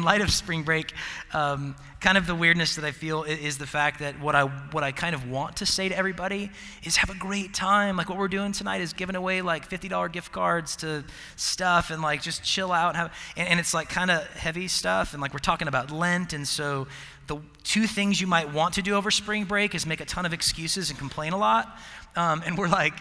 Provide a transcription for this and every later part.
in light of spring break, um, kind of the weirdness that I feel is, is, the fact that what I what I kind of want to say to everybody is have a great time. Like what we're doing tonight is giving away like fifty dollar gift cards to stuff and like just chill out and have and, and it's like kind of heavy stuff and like we're talking about Lent and so the two things you might want to do over spring break is make a ton of excuses and complain a lot. Um, and we're like,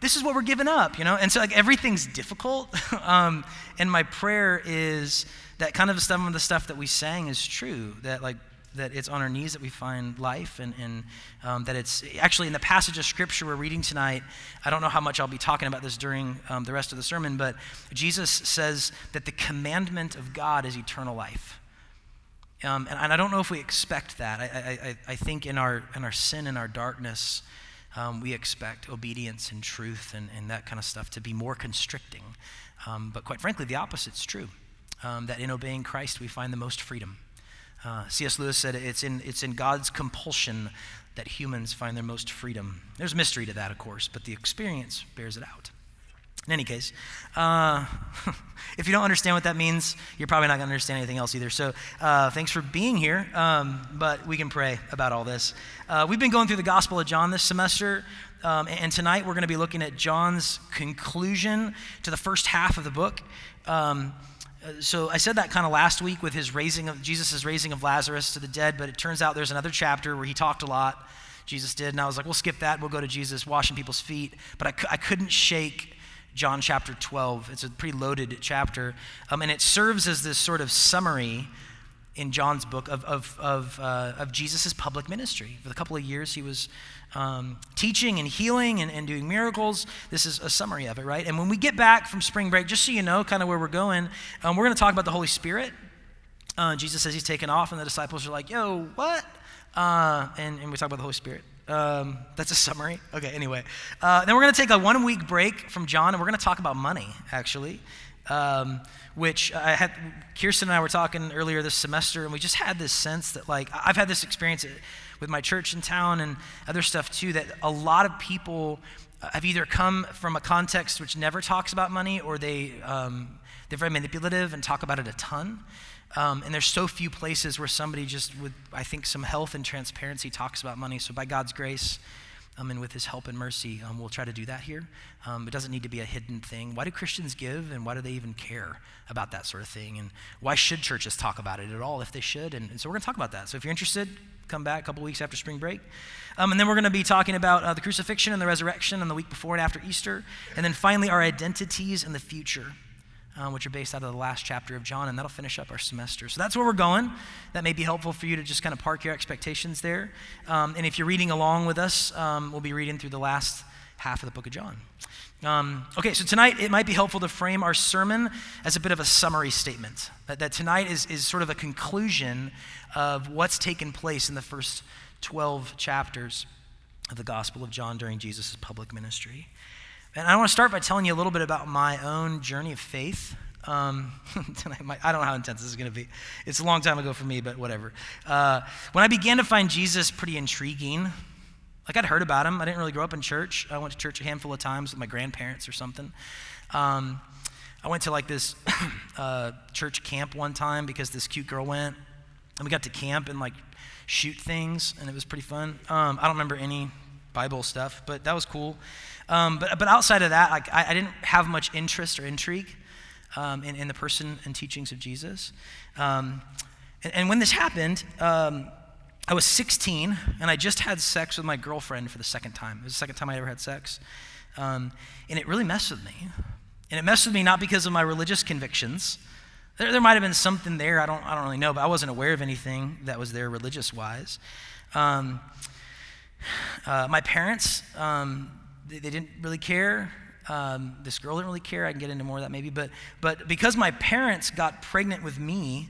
this is what we're giving up, you know? And so, like, everything's difficult. um, and my prayer is that kind of some of the stuff that we sang is true, that, like, that it's on our knees that we find life and, and um, that it's actually in the passage of scripture we're reading tonight i don't know how much i'll be talking about this during um, the rest of the sermon but jesus says that the commandment of god is eternal life um, and, and, i don't know if we expect that i, I, I think in our, in our sin and our darkness um, we expect obedience and truth and, and that kind of stuff to be more constricting. Um, but quite frankly, the opposite's true. Um, that in obeying Christ, we find the most freedom. Uh, C.S. Lewis said it's in, it's in God's compulsion that humans find their most freedom. There's mystery to that, of course, but the experience bears it out. In any case, uh, if you don't understand what that means, you're probably not going to understand anything else either. So uh, thanks for being here, um, but we can pray about all this. Uh, we've been going through the Gospel of John this semester, um, and tonight we're going to be looking at John's conclusion to the first half of the book. Um, so I said that kind of last week with his raising of Jesus' raising of Lazarus to the dead, but it turns out there's another chapter where he talked a lot. Jesus did, and I was like, we'll skip that. We'll go to Jesus washing people's feet. But I, I couldn't shake John chapter 12. It's a pretty loaded chapter. Um, and it serves as this sort of summary in John's book of, of, of, uh, of Jesus' public ministry. For the couple of years he was um, teaching and healing and, and doing miracles. This is a summary of it, right? And when we get back from spring break, just so you know kind of where we're going, um, we're going to talk about the Holy Spirit. Uh, Jesus says he's taken off, and the disciples are like, yo, what? Uh, and, and we talk about the Holy Spirit. Um, that's a summary. Okay, anyway. Uh, then we're going to take a one week break from John and we're going to talk about money, actually. Um, which I had, Kirsten and I were talking earlier this semester, and we just had this sense that, like, I've had this experience with my church in town and other stuff too, that a lot of people have either come from a context which never talks about money or they, um, they're very manipulative and talk about it a ton. Um, and there's so few places where somebody just with, I think, some health and transparency talks about money. So by God's grace, um, and with his help and mercy, um, we'll try to do that here. Um, it doesn't need to be a hidden thing. Why do Christians give, and why do they even care about that sort of thing? And why should churches talk about it at all if they should? And, and so we're going to talk about that. So if you're interested, come back a couple weeks after spring break. Um, and then we're going to be talking about uh, the crucifixion and the resurrection and the week before and after Easter. And then finally, our identities and the future um, which are based out of the last chapter of John, and that'll finish up our semester. So that's where we're going. That may be helpful for you to just kind of park your expectations there. Um, and if you're reading along with us, um, we'll be reading through the last half of the book of John. Um, okay, so tonight it might be helpful to frame our sermon as a bit of a summary statement. That, that tonight is, is sort of a conclusion of what's taken place in the first 12 chapters of the Gospel of John during Jesus' public ministry. And I want to start by telling you a little bit about my own journey of faith. Um, I don't know how intense this is going to be. It's a long time ago for me, but whatever. Uh, when I began to find Jesus pretty intriguing, like I'd heard about him. I didn't really grow up in church. I went to church a handful of times with my grandparents or something. Um, I went to like this uh, church camp one time because this cute girl went, and we got to camp and like shoot things, and it was pretty fun. Um, I don't remember any Bible stuff, but that was cool. Um, but, but outside of that, like, I, I didn't have much interest or intrigue um, in, in the person and teachings of Jesus. Um, and, and, when this happened, um, I was 16 and I just had sex with my girlfriend for the second time. It was the second time I ever had sex. Um, and it really messed with me. And it messed with me not because of my religious convictions. There, there might have been something there, I don't, I don't really know, but I wasn't aware of anything that was there religious wise. Um, uh, my parents, um, they, they didn't really care. Um, this girl didn't really care. I can get into more of that maybe. But, but because my parents got pregnant with me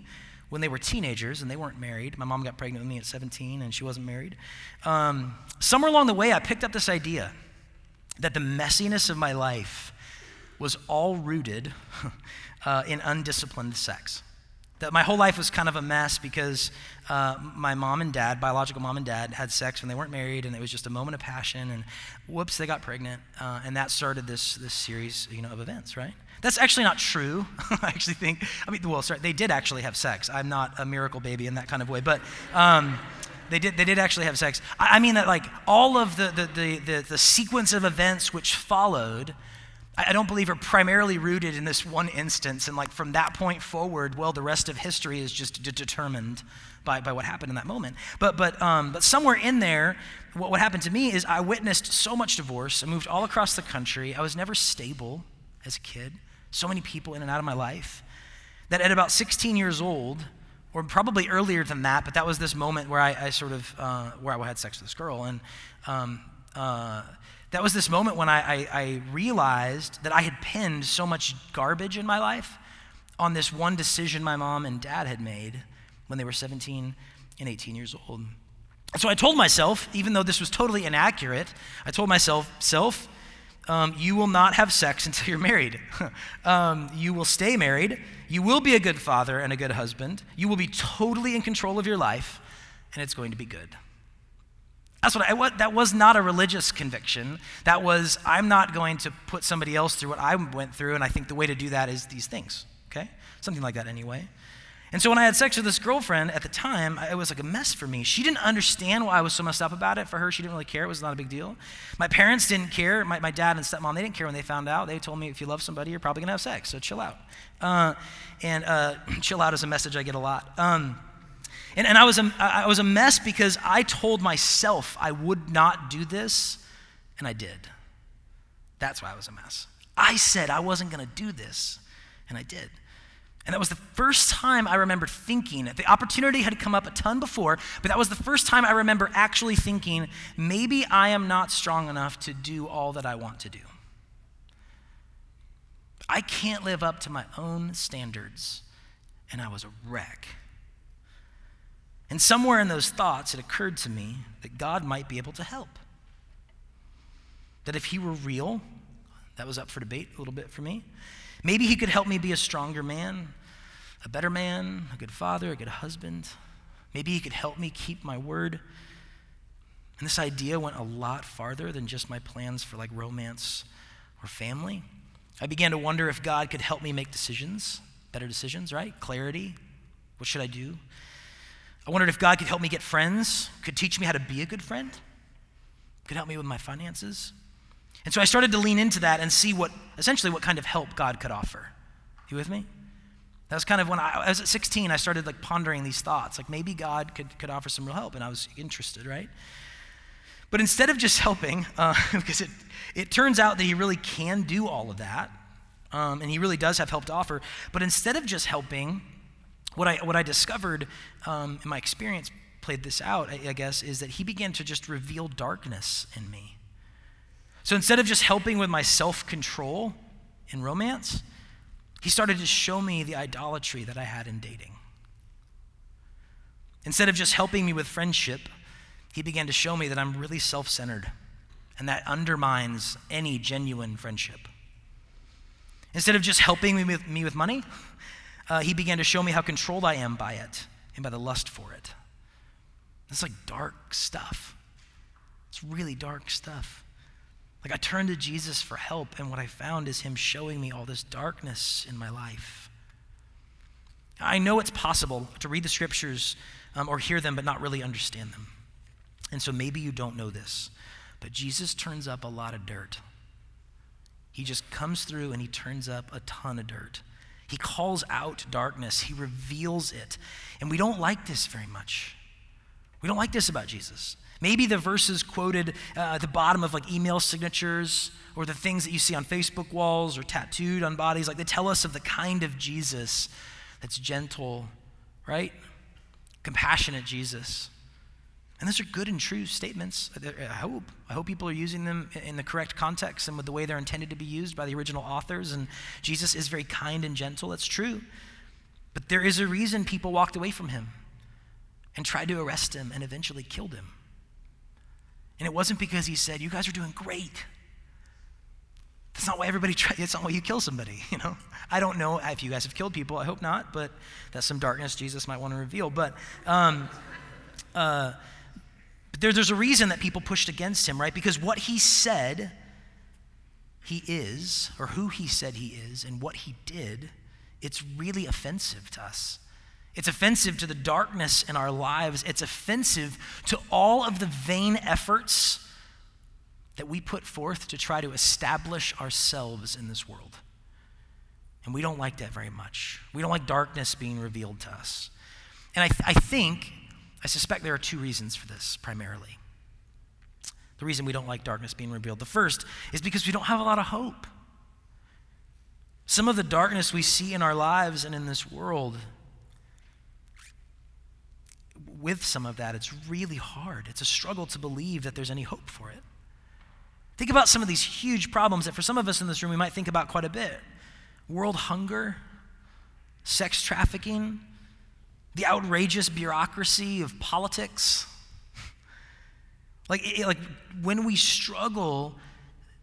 when they were teenagers and they weren't married, my mom got pregnant with me at 17 and she wasn't married. Um, somewhere along the way, I picked up this idea that the messiness of my life was all rooted uh, in undisciplined sex that my whole life was kind of a mess because uh, my mom and dad, biological mom and dad, had sex when they weren't married, and it was just a moment of passion. And whoops, they got pregnant, uh, and that started this this series, you know, of events. Right? That's actually not true. I actually think, I mean, well, sorry, they did actually have sex. I'm not a miracle baby in that kind of way, but um, they, did, they did actually have sex. I, mean that, like, all of the, the, the, the, the sequence of events which followed, I, don't believe are primarily rooted in this one instance. And, like, from that point forward, well, the rest of history is just d- determined by, by what happened in that moment. But, but, um, but somewhere in there, what, what happened to me is I witnessed so much divorce. I moved all across the country. I was never stable as a kid so many people in and out of my life, that at about 16 years old, or probably earlier than that, but that was this moment where I, I sort of, uh, where I had sex with this girl. And um, uh, that was this moment when I, I, I realized that I had pinned so much garbage in my life on this one decision my mom and dad had made when they were 17 and 18 years old. And so I told myself, even though this was totally inaccurate, I told myself, self, um, you will not have sex until you're married. um, you will stay married. You will be a good father and a good husband. You will be totally in control of your life, and it's going to be good. That's what I, that was not a religious conviction. That was, I'm not going to put somebody else through what I went through, and I think the way to do that is these things, okay? Something like that anyway. And so when I had sex with this girlfriend at the time, it was like a mess for me. She didn't understand why I was so messed up about it. For her, she didn't really care. It was not a big deal. My parents didn't care. My, my dad and stepmom, they didn't care when they found out. They told me, if you love somebody, you're probably going to have sex, so chill out. Uh, and uh, chill out is a message I get a lot. Um, and, and I, was a, I was a mess because I told myself I would not do this, and I did. That's why I was a mess. I said I wasn't going to do this, and I did. And that was the first time I remember thinking, the opportunity had come up a ton before, but that was the first time I remember actually thinking, maybe I am not strong enough to do all that I want to do. I can't live up to my own standards. And I was a wreck. And somewhere in those thoughts, it occurred to me that God might be able to help. That if He were real, that was up for debate a little bit for me. Maybe he could help me be a stronger man, a better man, a good father, a good husband. Maybe he could help me keep my word. And this idea went a lot farther than just my plans for like romance or family. I began to wonder if God could help me make decisions, better decisions, right? Clarity. What should I do? I wondered if God could help me get friends, could teach me how to be a good friend, could help me with my finances. And so I started to lean into that and see what, essentially, what kind of help God could offer. You with me? That was kind of when I, I was at 16, I started like pondering these thoughts. Like maybe God could, could offer some real help, and I was interested, right? But instead of just helping, uh, because it, it turns out that He really can do all of that, um, and He really does have help to offer, but instead of just helping, what I, what I discovered um, in my experience played this out, I, I guess, is that He began to just reveal darkness in me. So instead of just helping with my self control in romance, he started to show me the idolatry that I had in dating. Instead of just helping me with friendship, he began to show me that I'm really self centered, and that undermines any genuine friendship. Instead of just helping me with, me with money, uh, he began to show me how controlled I am by it and by the lust for it. It's like dark stuff. It's really dark stuff. Like I turned to Jesus for help, and what I found is Him showing me all this darkness in my life. I know it's possible to read the scriptures um, or hear them, but not really understand them. And so maybe you don't know this, but Jesus turns up a lot of dirt. He just comes through and he turns up a ton of dirt. He calls out darkness, he reveals it. And we don't like this very much. We don't like this about Jesus. Maybe the verses quoted uh, at the bottom of like email signatures or the things that you see on Facebook walls or tattooed on bodies, like they tell us of the kind of Jesus that's gentle, right? Compassionate Jesus. And those are good and true statements. I hope. I hope people are using them in the correct context and with the way they're intended to be used by the original authors. And Jesus is very kind and gentle. That's true. But there is a reason people walked away from him and tried to arrest him and eventually killed him. And it wasn't because he said, You guys are doing great. That's not why everybody tries, that's not why you kill somebody, you know? I don't know if you guys have killed people, I hope not, but that's some darkness Jesus might want to reveal. But, um, uh, but there, there's a reason that people pushed against him, right? Because what he said he is, or who he said he is, and what he did, it's really offensive to us. It's offensive to the darkness in our lives. It's offensive to all of the vain efforts that we put forth to try to establish ourselves in this world. And we don't like that very much. We don't like darkness being revealed to us. And I, th- I think, I suspect there are two reasons for this primarily. The reason we don't like darkness being revealed. The first is because we don't have a lot of hope. Some of the darkness we see in our lives and in this world, with some of that, it's really hard. It's a struggle to believe that there's any hope for it. Think about some of these huge problems that for some of us in this room we might think about quite a bit world hunger, sex trafficking, the outrageous bureaucracy of politics. Like, it, like when we struggle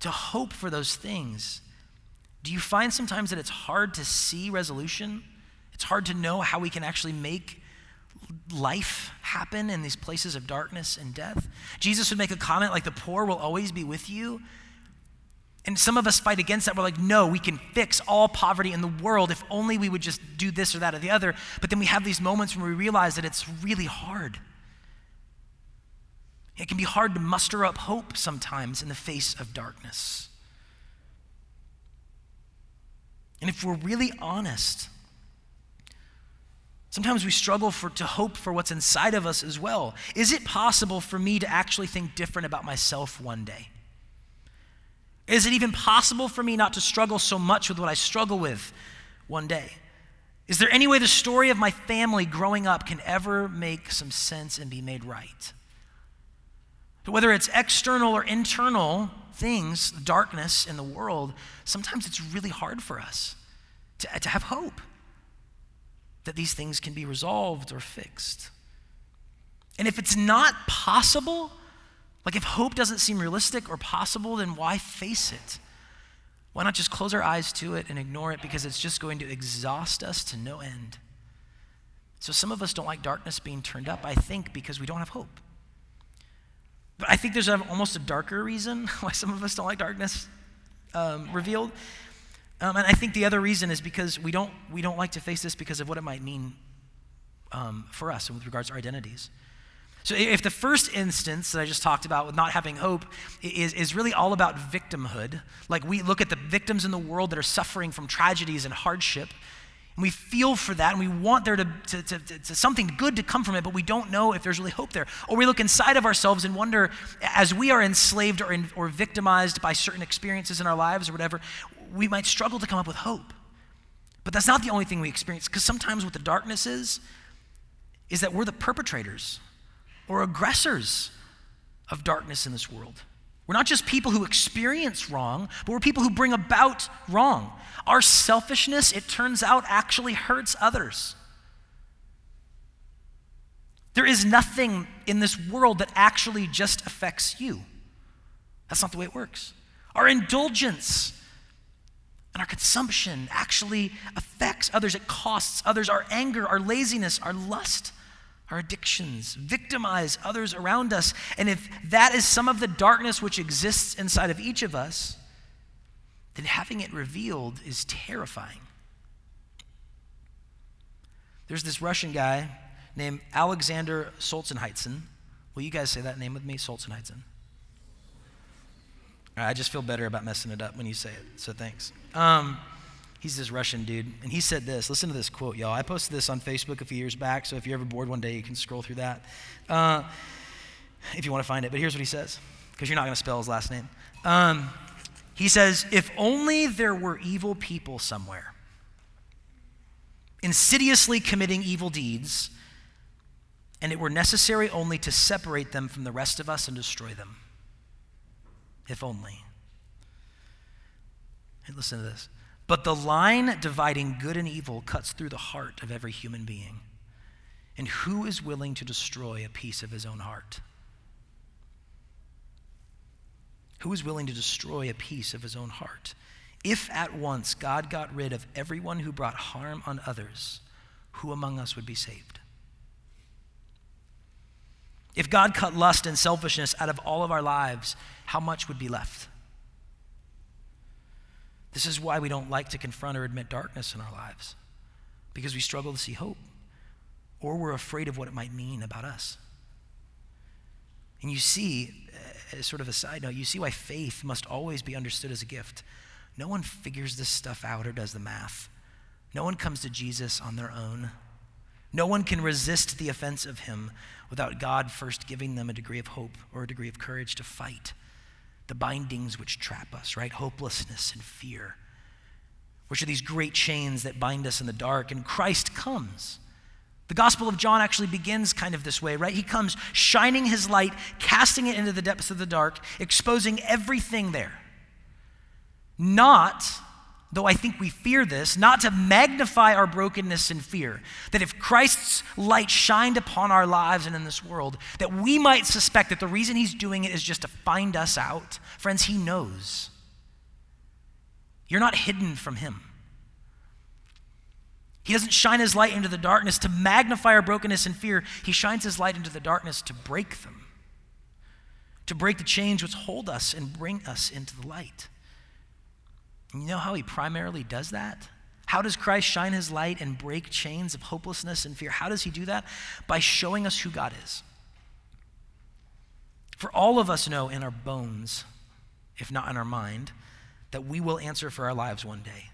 to hope for those things, do you find sometimes that it's hard to see resolution? It's hard to know how we can actually make life happen in these places of darkness and death. Jesus would make a comment like, The poor will always be with you. And some of us fight against that. We're like, no, we can fix all poverty in the world if only we would just do this or that or the other. But then we have these moments when we realize that it's really hard. It can be hard to muster up hope sometimes in the face of darkness. And if we're really honest, sometimes we struggle for, to hope for what's inside of us as well. Is it possible for me to actually think different about myself one day? Is it even possible for me not to struggle so much with what I struggle with one day? Is there any way the story of my family growing up can ever make some sense and be made right? Whether it's external or internal things, darkness in the world, sometimes it's really hard for us to, to have hope that these things can be resolved or fixed. And if it's not possible, like if hope doesn't seem realistic or possible, then why face it? Why not just close our eyes to it and ignore it because it's just going to exhaust us to no end? So some of us don't like darkness being turned up, I think, because we don't have hope. But I think there's almost a darker reason why some of us don't like darkness um, revealed. Um, and I think the other reason is because we don't, we don't like to face this because of what it might mean um, for us and with regards to our identities. So, if the first instance that I just talked about with not having hope is, is really all about victimhood, like we look at the victims in the world that are suffering from tragedies and hardship, and we feel for that, and we want there to, to, to, to, something good to come from it, but we don't know if there's really hope there. Or we look inside of ourselves and wonder, as we are enslaved or, in, or victimized by certain experiences in our lives or whatever, we might struggle to come up with hope. But that's not the only thing we experience, because sometimes what the darkness is, is that we're the perpetrators or aggressors of darkness in this world. We're not just people who experience wrong, but we're people who bring about wrong. Our selfishness, it turns out, actually hurts others. There is nothing in this world that actually just affects you. That's not the way it works. Our indulgence and our consumption actually affects others, it costs others. Our anger, our laziness, our lust, our addictions, victimize others around us. And if that is some of the darkness which exists inside of each of us, then having it revealed is terrifying. There's this Russian guy named Alexander Solzhenitsyn. Will you guys say that name with me? Solzhenitsyn. I just feel better about messing it up when you say it, so thanks. Um, He's this Russian dude, and he said this. Listen to this quote, y'all. I posted this on Facebook a few years back, so if you're ever bored one day, you can scroll through that uh, if you want to find it. But here's what he says, because you're not going to spell his last name. Um, he says, If only there were evil people somewhere, insidiously committing evil deeds, and it were necessary only to separate them from the rest of us and destroy them. If only. And listen to this. But the line dividing good and evil cuts through the heart of every human being. And who is willing to destroy a piece of his own heart? Who is willing to destroy a piece of his own heart? If at once God got rid of everyone who brought harm on others, who among us would be saved? If God cut lust and selfishness out of all of our lives, how much would be left? This is why we don't like to confront or admit darkness in our lives, because we struggle to see hope, or we're afraid of what it might mean about us. And you see, uh, as sort of a side note, you see why faith must always be understood as a gift. No one figures this stuff out or does the math. No one comes to Jesus on their own. No one can resist the offense of him without God first giving them a degree of hope or a degree of courage to fight the bindings which trap us, right? Hopelessness and fear, which are these great chains that bind us in the dark. And Christ comes. The Gospel of John actually begins kind of this way, right? He comes shining his light, casting it into the depths of the dark, exposing everything there. Not though I think we fear this, not to magnify our brokenness and fear. That if Christ's light shined upon our lives and in this world, that we might suspect that the reason he's doing it is just to find us out. Friends, he knows. You're not hidden from him. He doesn't shine his light into the darkness to magnify our brokenness and fear. He shines his light into the darkness to break them, to break the chains which hold us and bring us into the light. You know how he primarily does that? How does Christ shine his light and break chains of hopelessness and fear? How does he do that? By showing us who God is. For all of us know in our bones, if not in our mind, that we will answer for our lives one day.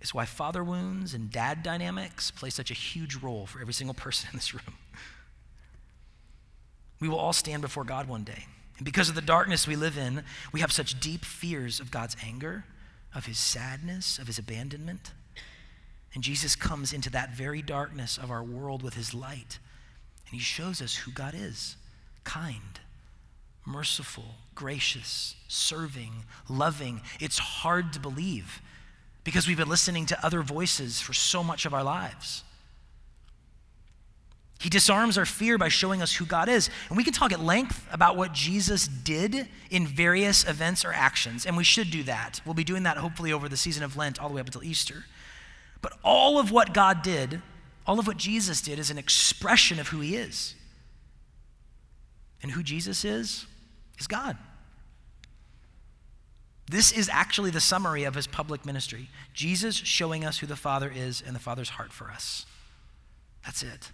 It's why father wounds and dad dynamics play such a huge role for every single person in this room. We will all stand before God one day. Because of the darkness we live in, we have such deep fears of God's anger, of his sadness, of his abandonment. And Jesus comes into that very darkness of our world with his light. And he shows us who God is kind, merciful, gracious, serving, loving. It's hard to believe because we've been listening to other voices for so much of our lives. He disarms our fear by showing us who God is. And we can talk at length about what Jesus did in various events or actions, and we should do that. We'll be doing that hopefully over the season of Lent all the way up until Easter. But all of what God did, all of what Jesus did, is an expression of who He is. And who Jesus is, is God. This is actually the summary of his public ministry Jesus showing us who the Father is and the Father's heart for us. That's it.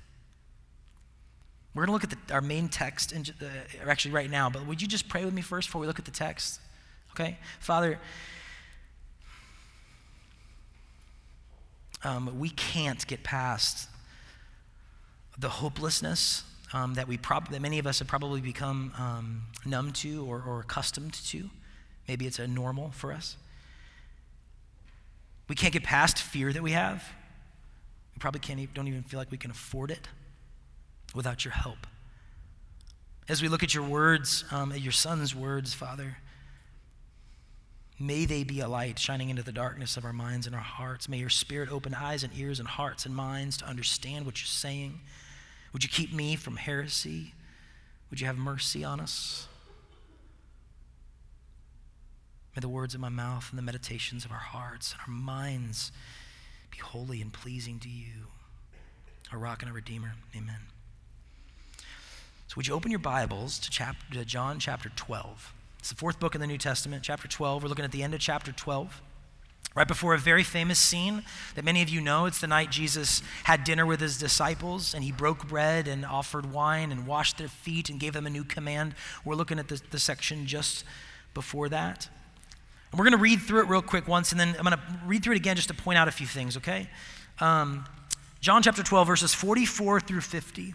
We're going to look at the, our main text, in, uh, actually right now, but would you just pray with me first before we look at the text? Okay? Father, um, we can't get past the hopelessness um, that, we prob- that many of us have probably become um, numb to or, or accustomed to. Maybe it's a normal for us. We can't get past fear that we have. We probably can't, even, don't even feel like we can afford it without your help. As we look at your words, um, at your son's words, Father, may they be a light shining into the darkness of our minds and our hearts. May your spirit open eyes and ears and hearts and minds to understand what you're saying. Would you keep me from heresy? Would you have mercy on us? May the words of my mouth and the meditations of our hearts and our minds be holy and pleasing to you, our rock and our redeemer. Amen. So, would you open your Bibles to, to John chapter 12? It's the fourth book in the New Testament, chapter 12. We're looking at the end of chapter 12. Right before a very famous scene that many of you know, it's the night Jesus had dinner with his disciples and he broke bread and offered wine and washed their feet and gave them a new command. We're looking at the, the section just before that. And we're going to read through it real quick once and then I'm going to read through it again just to point out a few things, okay? Um, John chapter 12, verses 44 through 50.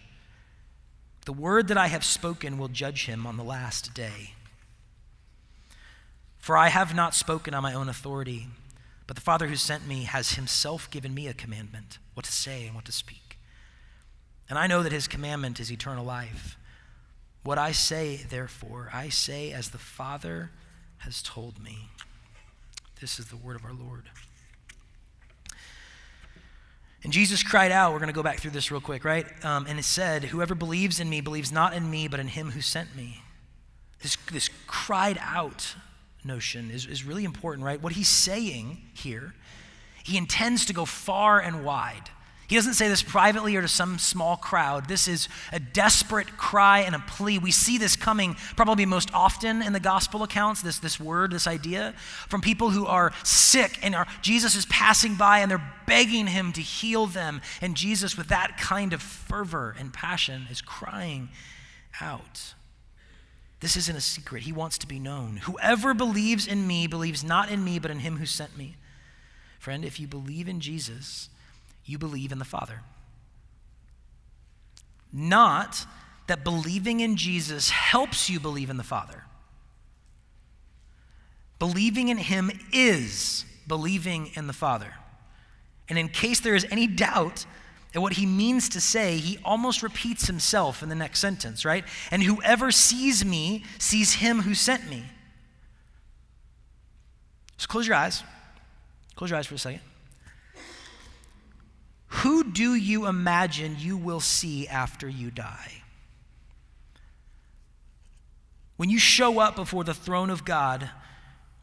The word that I have spoken will judge him on the last day. For I have not spoken on my own authority, but the Father who sent me has himself given me a commandment what to say and what to speak. And I know that his commandment is eternal life. What I say, therefore, I say as the Father has told me. This is the word of our Lord. And Jesus cried out, we're going to go back through this real quick, right? Um, and it said, Whoever believes in me believes not in me, but in him who sent me. This, this cried out notion is, is really important, right? What he's saying here, he intends to go far and wide. He doesn't say this privately or to some small crowd. This is a desperate cry and a plea. We see this coming probably most often in the gospel accounts, this, this word, this idea, from people who are sick and are, Jesus is passing by and they're begging him to heal them. And Jesus, with that kind of fervor and passion, is crying out. This isn't a secret. He wants to be known. Whoever believes in me believes not in me, but in him who sent me. Friend, if you believe in Jesus, you believe in the Father. Not that believing in Jesus helps you believe in the Father. Believing in Him is believing in the Father. And in case there is any doubt at what he means to say, he almost repeats himself in the next sentence, right? And whoever sees me sees him who sent me. Just close your eyes. Close your eyes for a second. Who do you imagine you will see after you die? When you show up before the throne of God,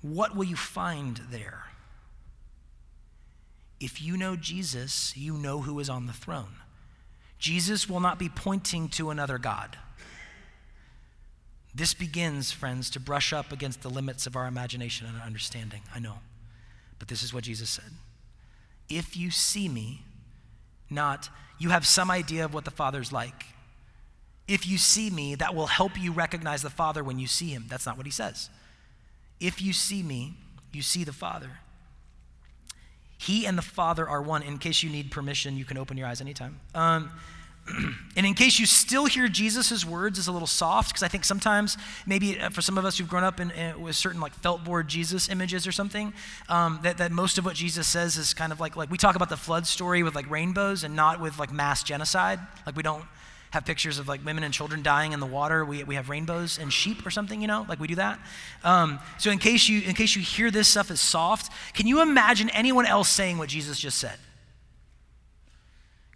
what will you find there? If you know Jesus, you know who is on the throne. Jesus will not be pointing to another God. This begins, friends, to brush up against the limits of our imagination and our understanding. I know. But this is what Jesus said If you see me, not you have some idea of what the Father's like. If you see me, that will help you recognize the Father when you see him. That's not what he says. If you see me, you see the Father. He and the Father are one. In case you need permission, you can open your eyes anytime. Um, and in case you still hear Jesus' words as a little soft, because I think sometimes, maybe uh, for some of us who've grown up in, in, with certain like felt board Jesus images or something, um, that, that most of what Jesus says is kind of like, like we talk about the flood story with like rainbows and not with like mass genocide. Like we don't have pictures of like women and children dying in the water. We, we have rainbows and sheep or something, you know, like we do that. Um, so in case you in case you hear this stuff as soft, can you imagine anyone else saying what Jesus just said?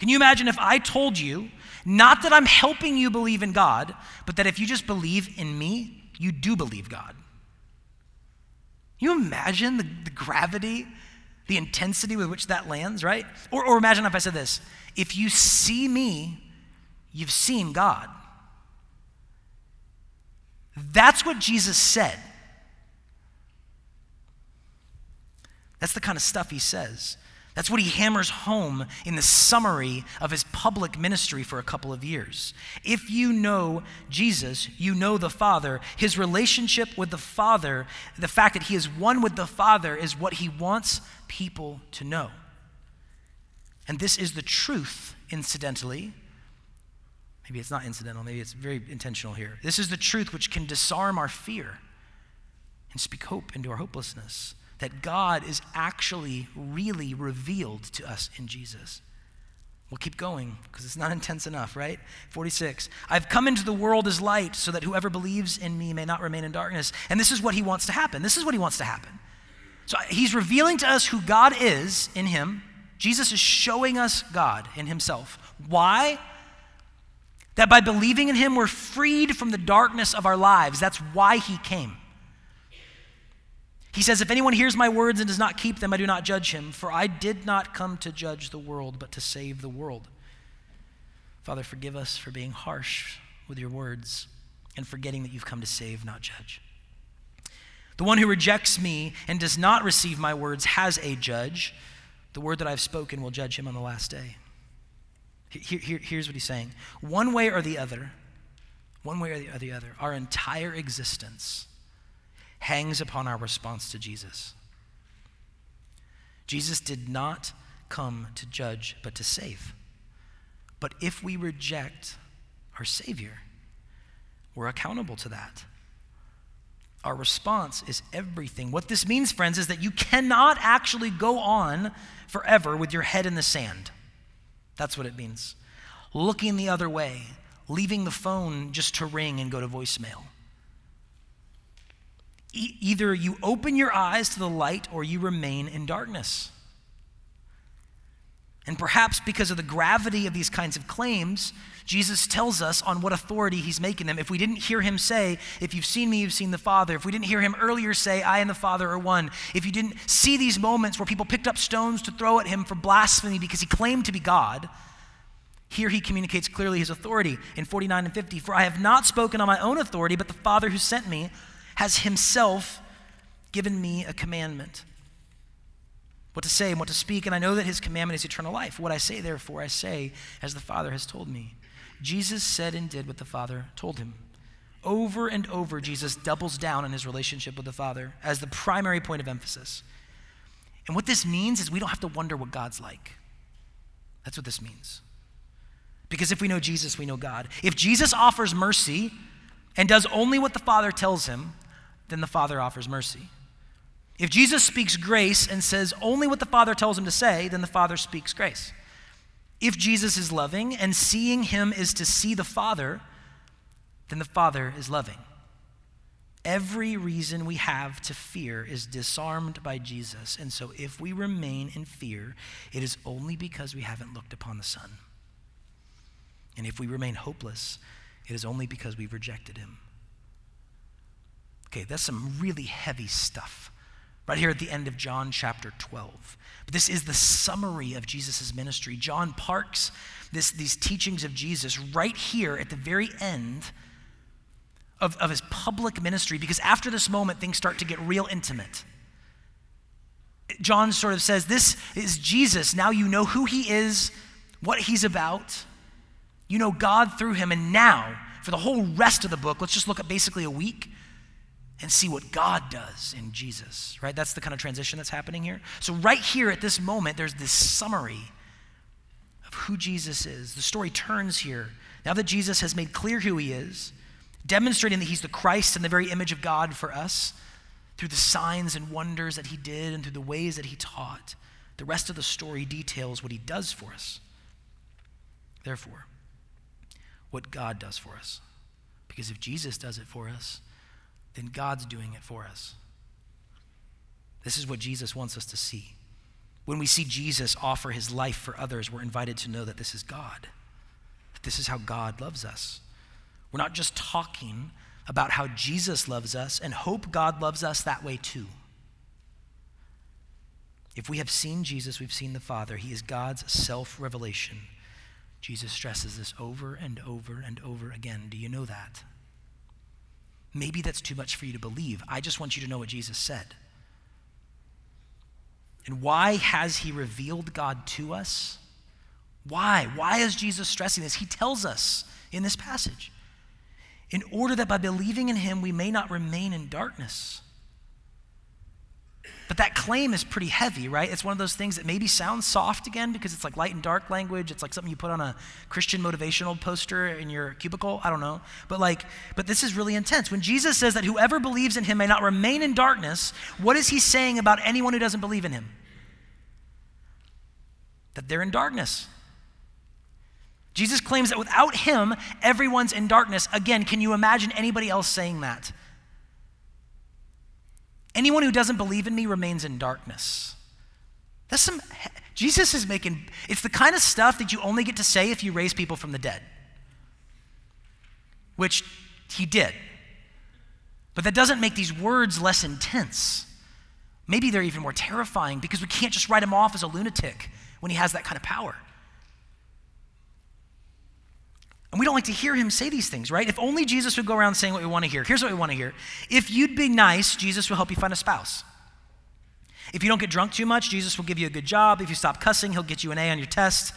Can you imagine if I told you, not that I'm helping you believe in God, but that if you just believe in me, you do believe God? Can you imagine the, the gravity, the intensity with which that lands, right? Or, or imagine if I said this if you see me, you've seen God. That's what Jesus said. That's the kind of stuff he says. That's what he hammers home in the summary of his public ministry for a couple of years. If you know Jesus, you know the Father. His relationship with the Father, the fact that he is one with the Father, is what he wants people to know. And this is the truth, incidentally. Maybe it's not incidental, maybe it's very intentional here. This is the truth which can disarm our fear and speak hope into our hopelessness that God is actually really revealed to us in Jesus. We'll keep going because it's not intense enough, right? 46. I've come into the world as light so that whoever believes in me may not remain in darkness. And this is what he wants to happen. This is what he wants to happen. So he's revealing to us who God is in him. Jesus is showing us God in himself. Why? That by believing in him, we're freed from the darkness of our lives. That's why he came. He says, If anyone hears my words and does not keep them, I do not judge him, for I did not come to judge the world, but to save the world. Father, forgive us for being harsh with your words and forgetting that you've come to save, not judge. The one who rejects me and does not receive my words has a judge. The word that I've spoken will judge him on the last day. Here, here, here's what he's saying one way or the other, one way or the, or the other, our entire existence hangs upon our response to Jesus. Jesus did not come to judge, but to save. But if we reject our Savior, we're accountable to that. Our response is everything. What this means, friends, is that you cannot actually go on forever with your head in the sand. That's what it means. Looking the other way, leaving the phone just to ring and go to voicemail Either you open your eyes to the light or you remain in darkness. And perhaps because of the gravity of these kinds of claims, Jesus tells us on what authority he's making them. If we didn't hear him say, If you've seen me, you've seen the Father. If we didn't hear him earlier say, I and the Father are one. If you didn't see these moments where people picked up stones to throw at him for blasphemy because he claimed to be God, here he communicates clearly his authority in 49 and 50. For I have not spoken on my own authority, but the Father who sent me has himself given me a commandment what to say and what to speak, and I know that his commandment is eternal life. What I say, therefore, I say as the Father has told me. Jesus said and did what the Father told him. Over and over, Jesus doubles down on his relationship with the Father as the primary point of emphasis. And what this means is we don't have to wonder what God's like. That's what this means. Because if we know Jesus, we know God. If Jesus offers mercy and does only what the Father tells him, then the Father offers mercy. If Jesus speaks grace and says only what the Father tells him to say, then the Father speaks grace. If Jesus is loving and seeing him is to see the Father, then the Father is loving. Every reason we have to fear is disarmed by Jesus. And so if we remain in fear, it is only because we haven't looked upon the Son. And if we remain hopeless, it is only because we've rejected him. Okay, that's some really heavy stuff right here at the end of John chapter 12. But this is the summary of Jesus' ministry. John parks this, these teachings of Jesus right here at the very end of, of his public ministry because after this moment, things start to get real intimate. John sort of says, This is Jesus. Now you know who he is, what he's about. You know God through him. And now, for the whole rest of the book, let's just look at basically a week and see what God does in Jesus, right? That's the kind of transition that's happening here. So, right here at this moment, there's this summary of who Jesus is. The story turns here. Now that Jesus has made clear who he is, demonstrating that he's the Christ and the very image of God for us through the signs and wonders that he did and through the ways that he taught, the rest of the story details what he does for us. Therefore, what God does for us. Because if Jesus does it for us, then God's doing it for us. This is what Jesus wants us to see. When we see Jesus offer his life for others, we're invited to know that this is God, that this is how God loves us. We're not just talking about how Jesus loves us and hope God loves us that way too. If we have seen Jesus, we've seen the Father. He is God's self revelation. Jesus stresses this over and over and over again. Do you know that? Maybe that's too much for you to believe. I just want you to know what Jesus said. And why has he revealed God to us? Why? Why is Jesus stressing this? He tells us in this passage in order that by believing in him we may not remain in darkness. But that claim is pretty heavy, right? It's one of those things that maybe sounds soft again because it's like light and dark language. It's like something you put on a Christian motivational poster in your cubicle. I don't know. But like, but this is really intense. When Jesus says that whoever believes in him may not remain in darkness, what is he saying about anyone who doesn't believe in him? That they're in darkness. Jesus claims that without him, everyone's in darkness. Again, can you imagine anybody else saying that? Anyone who doesn't believe in me remains in darkness. That's some, Jesus is making, it's the kind of stuff that you only get to say if you raise people from the dead, which he did. But that doesn't make these words less intense. Maybe they're even more terrifying because we can't just write him off as a lunatic when he has that kind of power. And we don't like to hear him say these things, right? If only Jesus would go around saying what we want to hear. Here's what we want to hear. If you'd be nice, Jesus will help you find a spouse. If you don't get drunk too much, Jesus will give you a good job. If you stop cussing, he'll get you an A on your test.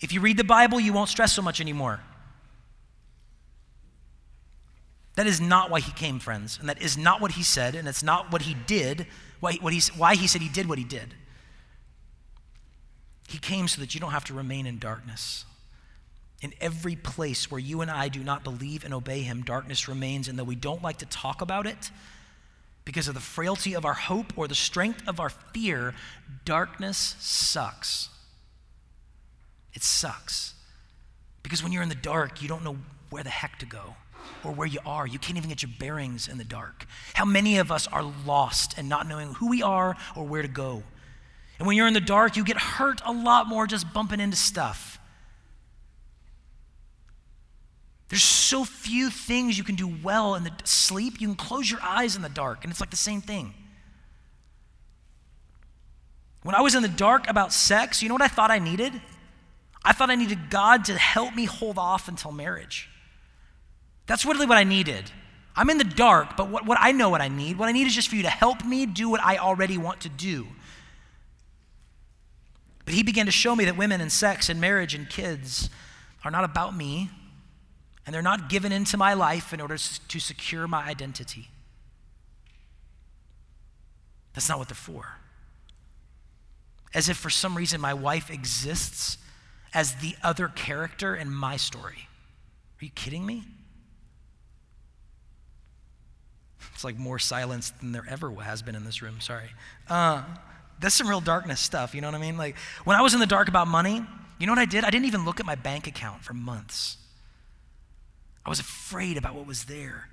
If you read the Bible, you won't stress so much anymore. That is not why he came, friends. And that is not what he said. And it's not what he did, why, what he, why he said he did what he did. He came so that you don't have to remain in darkness. In every place where you and I do not believe and obey him, darkness remains. And though we don't like to talk about it because of the frailty of our hope or the strength of our fear, darkness sucks. It sucks. Because when you're in the dark, you don't know where the heck to go. or where you are. You can't even get your bearings in the dark. How many of us are lost and not knowing who we are or where to go? And when you're in the dark, you get hurt a lot more just bumping into stuff. There's so few things you can do well in the sleep. You can close your eyes in the dark, and it's like the same thing. When I was in the dark about sex, you know what I thought I needed? I thought I needed God to help me hold off until marriage. That's really what I needed. I'm in the dark, but what, what I know what I need, what I need is just for you to help me do what I already want to do. But he began to show me that women and sex and marriage and kids are not about me, and they're not given into my life in order to secure my identity. That's not what they're for. As if for some reason my wife exists as the other character in my story. Are you kidding me? It's like more silence than there ever has been in this room. Sorry. Uh, that's some real darkness stuff. You know what I mean? Like when I was in the dark about money, you know what I did? I didn't even look at my bank account for months. I was afraid about what was there.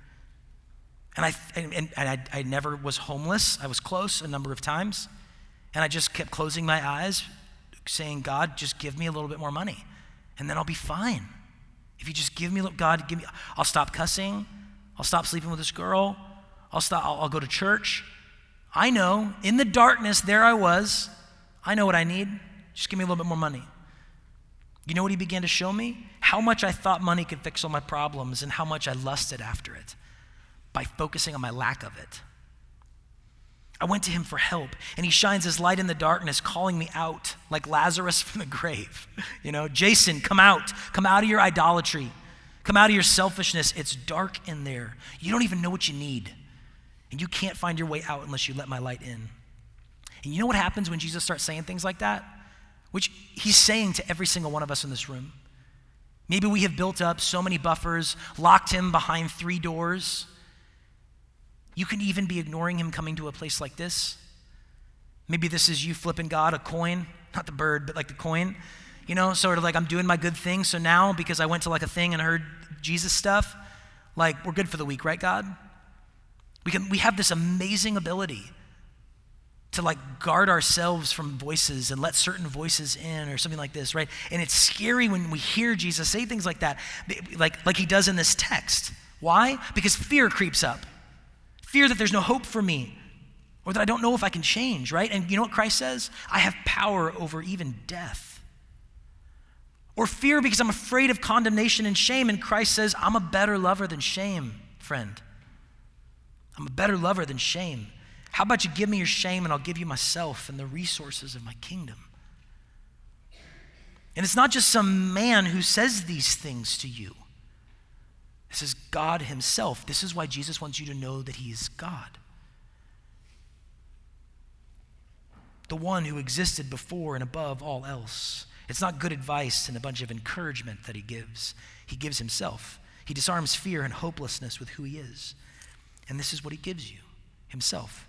And I, and, and I, I never was homeless. I was close a number of times. And I just kept closing my eyes, saying, God, just give me a little bit more money, and then I'll be fine. If you just give me, God, give me, I'll stop cussing. I'll stop sleeping with this girl. I'll stop, I'll, I'll go to church. I know, in the darkness, there I was. I know what I need. Just give me a little bit more money. You know what he began to show me? How much I thought money could fix all my problems and how much I lusted after it by focusing on my lack of it. I went to him for help, and he shines his light in the darkness, calling me out like Lazarus from the grave. You know, Jason, come out. Come out of your idolatry. Come out of your selfishness. It's dark in there. You don't even know what you need. And you can't find your way out unless you let my light in. And you know what happens when Jesus starts saying things like that? which he's saying to every single one of us in this room. Maybe we have built up so many buffers, locked him behind three doors. You can even be ignoring him coming to a place like this. Maybe this is you flipping God a coin, not the bird, but like the coin. You know, sort of like I'm doing my good thing. So now, because I went to like a thing and heard Jesus stuff, like we're good for the week, right, God? We, can, we have this amazing ability to like guard ourselves from voices and let certain voices in or something like this, right? And it's scary when we hear Jesus say things like that, like, like he does in this text. Why? Because fear creeps up. Fear that there's no hope for me or that I don't know if I can change, right? And you know what Christ says? I have power over even death. Or fear because I'm afraid of condemnation and shame, and Christ says, I'm a better lover than shame, friend. I'm a better lover than shame. How about you give me your shame and I'll give you myself and the resources of my kingdom? And it's not just some man who says these things to you. This is God Himself. This is why Jesus wants you to know that He is God. The one who existed before and above all else. It's not good advice and a bunch of encouragement that He gives, He gives Himself. He disarms fear and hopelessness with who He is. And this is what He gives you Himself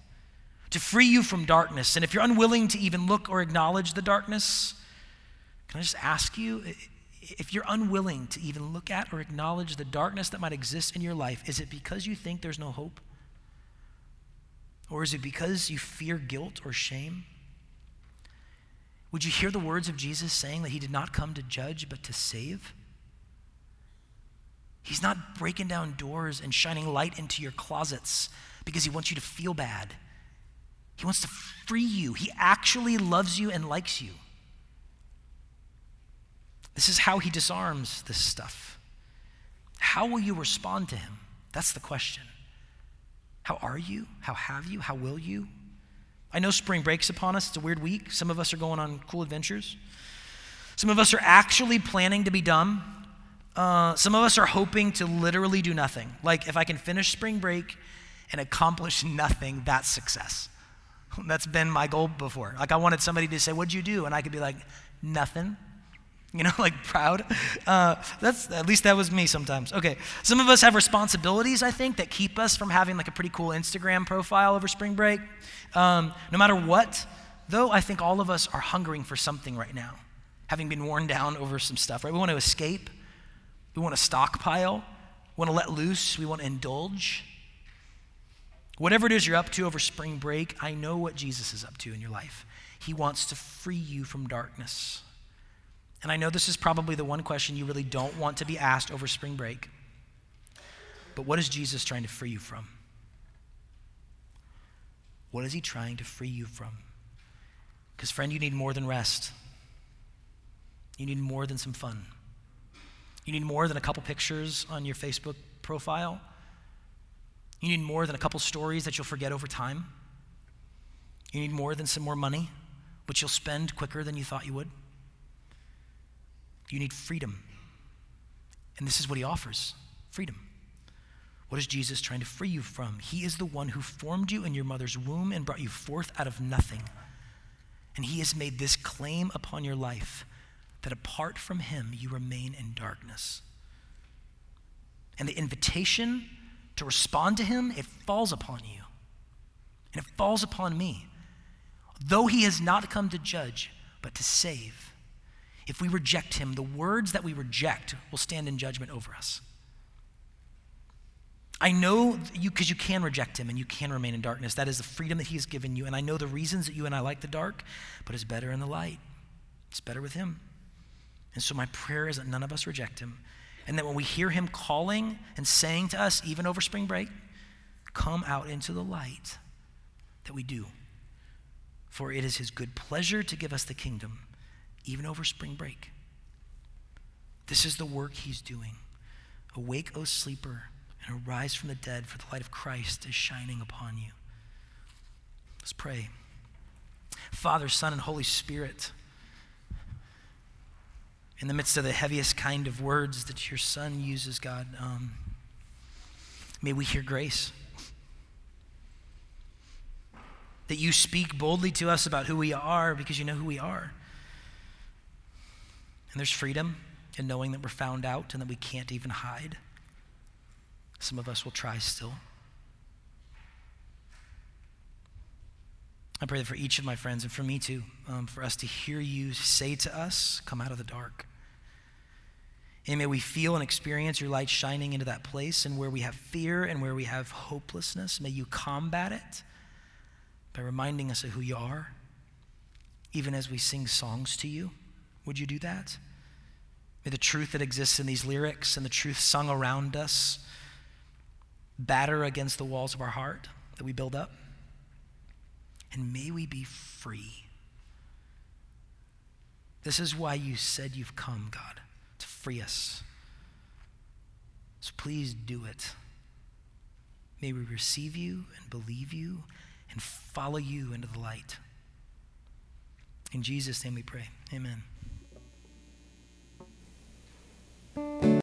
to free you from darkness. And if you're unwilling to even look or acknowledge the darkness, can I just ask you if you're unwilling to even look at or acknowledge the darkness that might exist in your life, is it because you think there's no hope? Or is it because you fear guilt or shame? Would you hear the words of Jesus saying that he did not come to judge but to save? He's not breaking down doors and shining light into your closets because he wants you to feel bad. He wants to free you. He actually loves you and likes you. This is how he disarms this stuff. How will you respond to him? That's the question. How are you? How have you? How will you? I know spring breaks upon us. It's a weird week. Some of us are going on cool adventures. Some of us are actually planning to be dumb. Uh, some of us are hoping to literally do nothing. Like, if I can finish spring break and accomplish nothing, that's success. That's been my goal before. Like, I wanted somebody to say, What'd you do? And I could be like, Nothing. You know, like proud. Uh, that's at least that was me sometimes. Okay, some of us have responsibilities, I think, that keep us from having like a pretty cool Instagram profile over spring break. Um, no matter what, though, I think all of us are hungering for something right now, having been worn down over some stuff. Right? We want to escape. We want to stockpile. We want to let loose, we want to indulge. Whatever it is you're up to over spring break, I know what Jesus is up to in your life. He wants to free you from darkness. And I know this is probably the one question you really don't want to be asked over spring break. But what is Jesus trying to free you from? What is he trying to free you from? Because, friend, you need more than rest. You need more than some fun. You need more than a couple pictures on your Facebook profile. You need more than a couple stories that you'll forget over time. You need more than some more money, which you'll spend quicker than you thought you would. You need freedom. And this is what he offers freedom. What is Jesus trying to free you from? He is the one who formed you in your mother's womb and brought you forth out of nothing. And he has made this claim upon your life that apart from him, you remain in darkness. And the invitation to respond to him, it falls upon you. And it falls upon me. Though he has not come to judge, but to save. If we reject him, the words that we reject will stand in judgment over us. I know you because you can reject him and you can remain in darkness. That is the freedom that he has given you. And I know the reasons that you and I like the dark, but it's better in the light. It's better with him. And so my prayer is that none of us reject him. And that when we hear him calling and saying to us, even over spring break, come out into the light, that we do. For it is his good pleasure to give us the kingdom, even over spring break. This is the work he's doing. Awake, O sleeper and arise from the dead, for the light of Christ is shining upon you. Let's pray. Father, Son, and Holy Spirit, in the midst of the heaviest kind of words that your Son uses, God, um, may we hear grace. That you speak boldly to us about who we are because you know who we are. And there's freedom in knowing that we're found out and that we can't even hide. Some of us will try still. I pray that for each of my friends and for me too, um, for us to hear you say to us, Come out of the dark. And may we feel and experience your light shining into that place, and where we have fear and where we have hopelessness, may you combat it by reminding us of who you are, even as we sing songs to you. Would you do that? May the truth that exists in these lyrics and the truth sung around us batter against the walls of our heart that we build up. And may we be free. This is why you said you've come, God, free us. So please do it. May we receive you and believe you and follow you into the light. In Jesus' name we pray. Amen.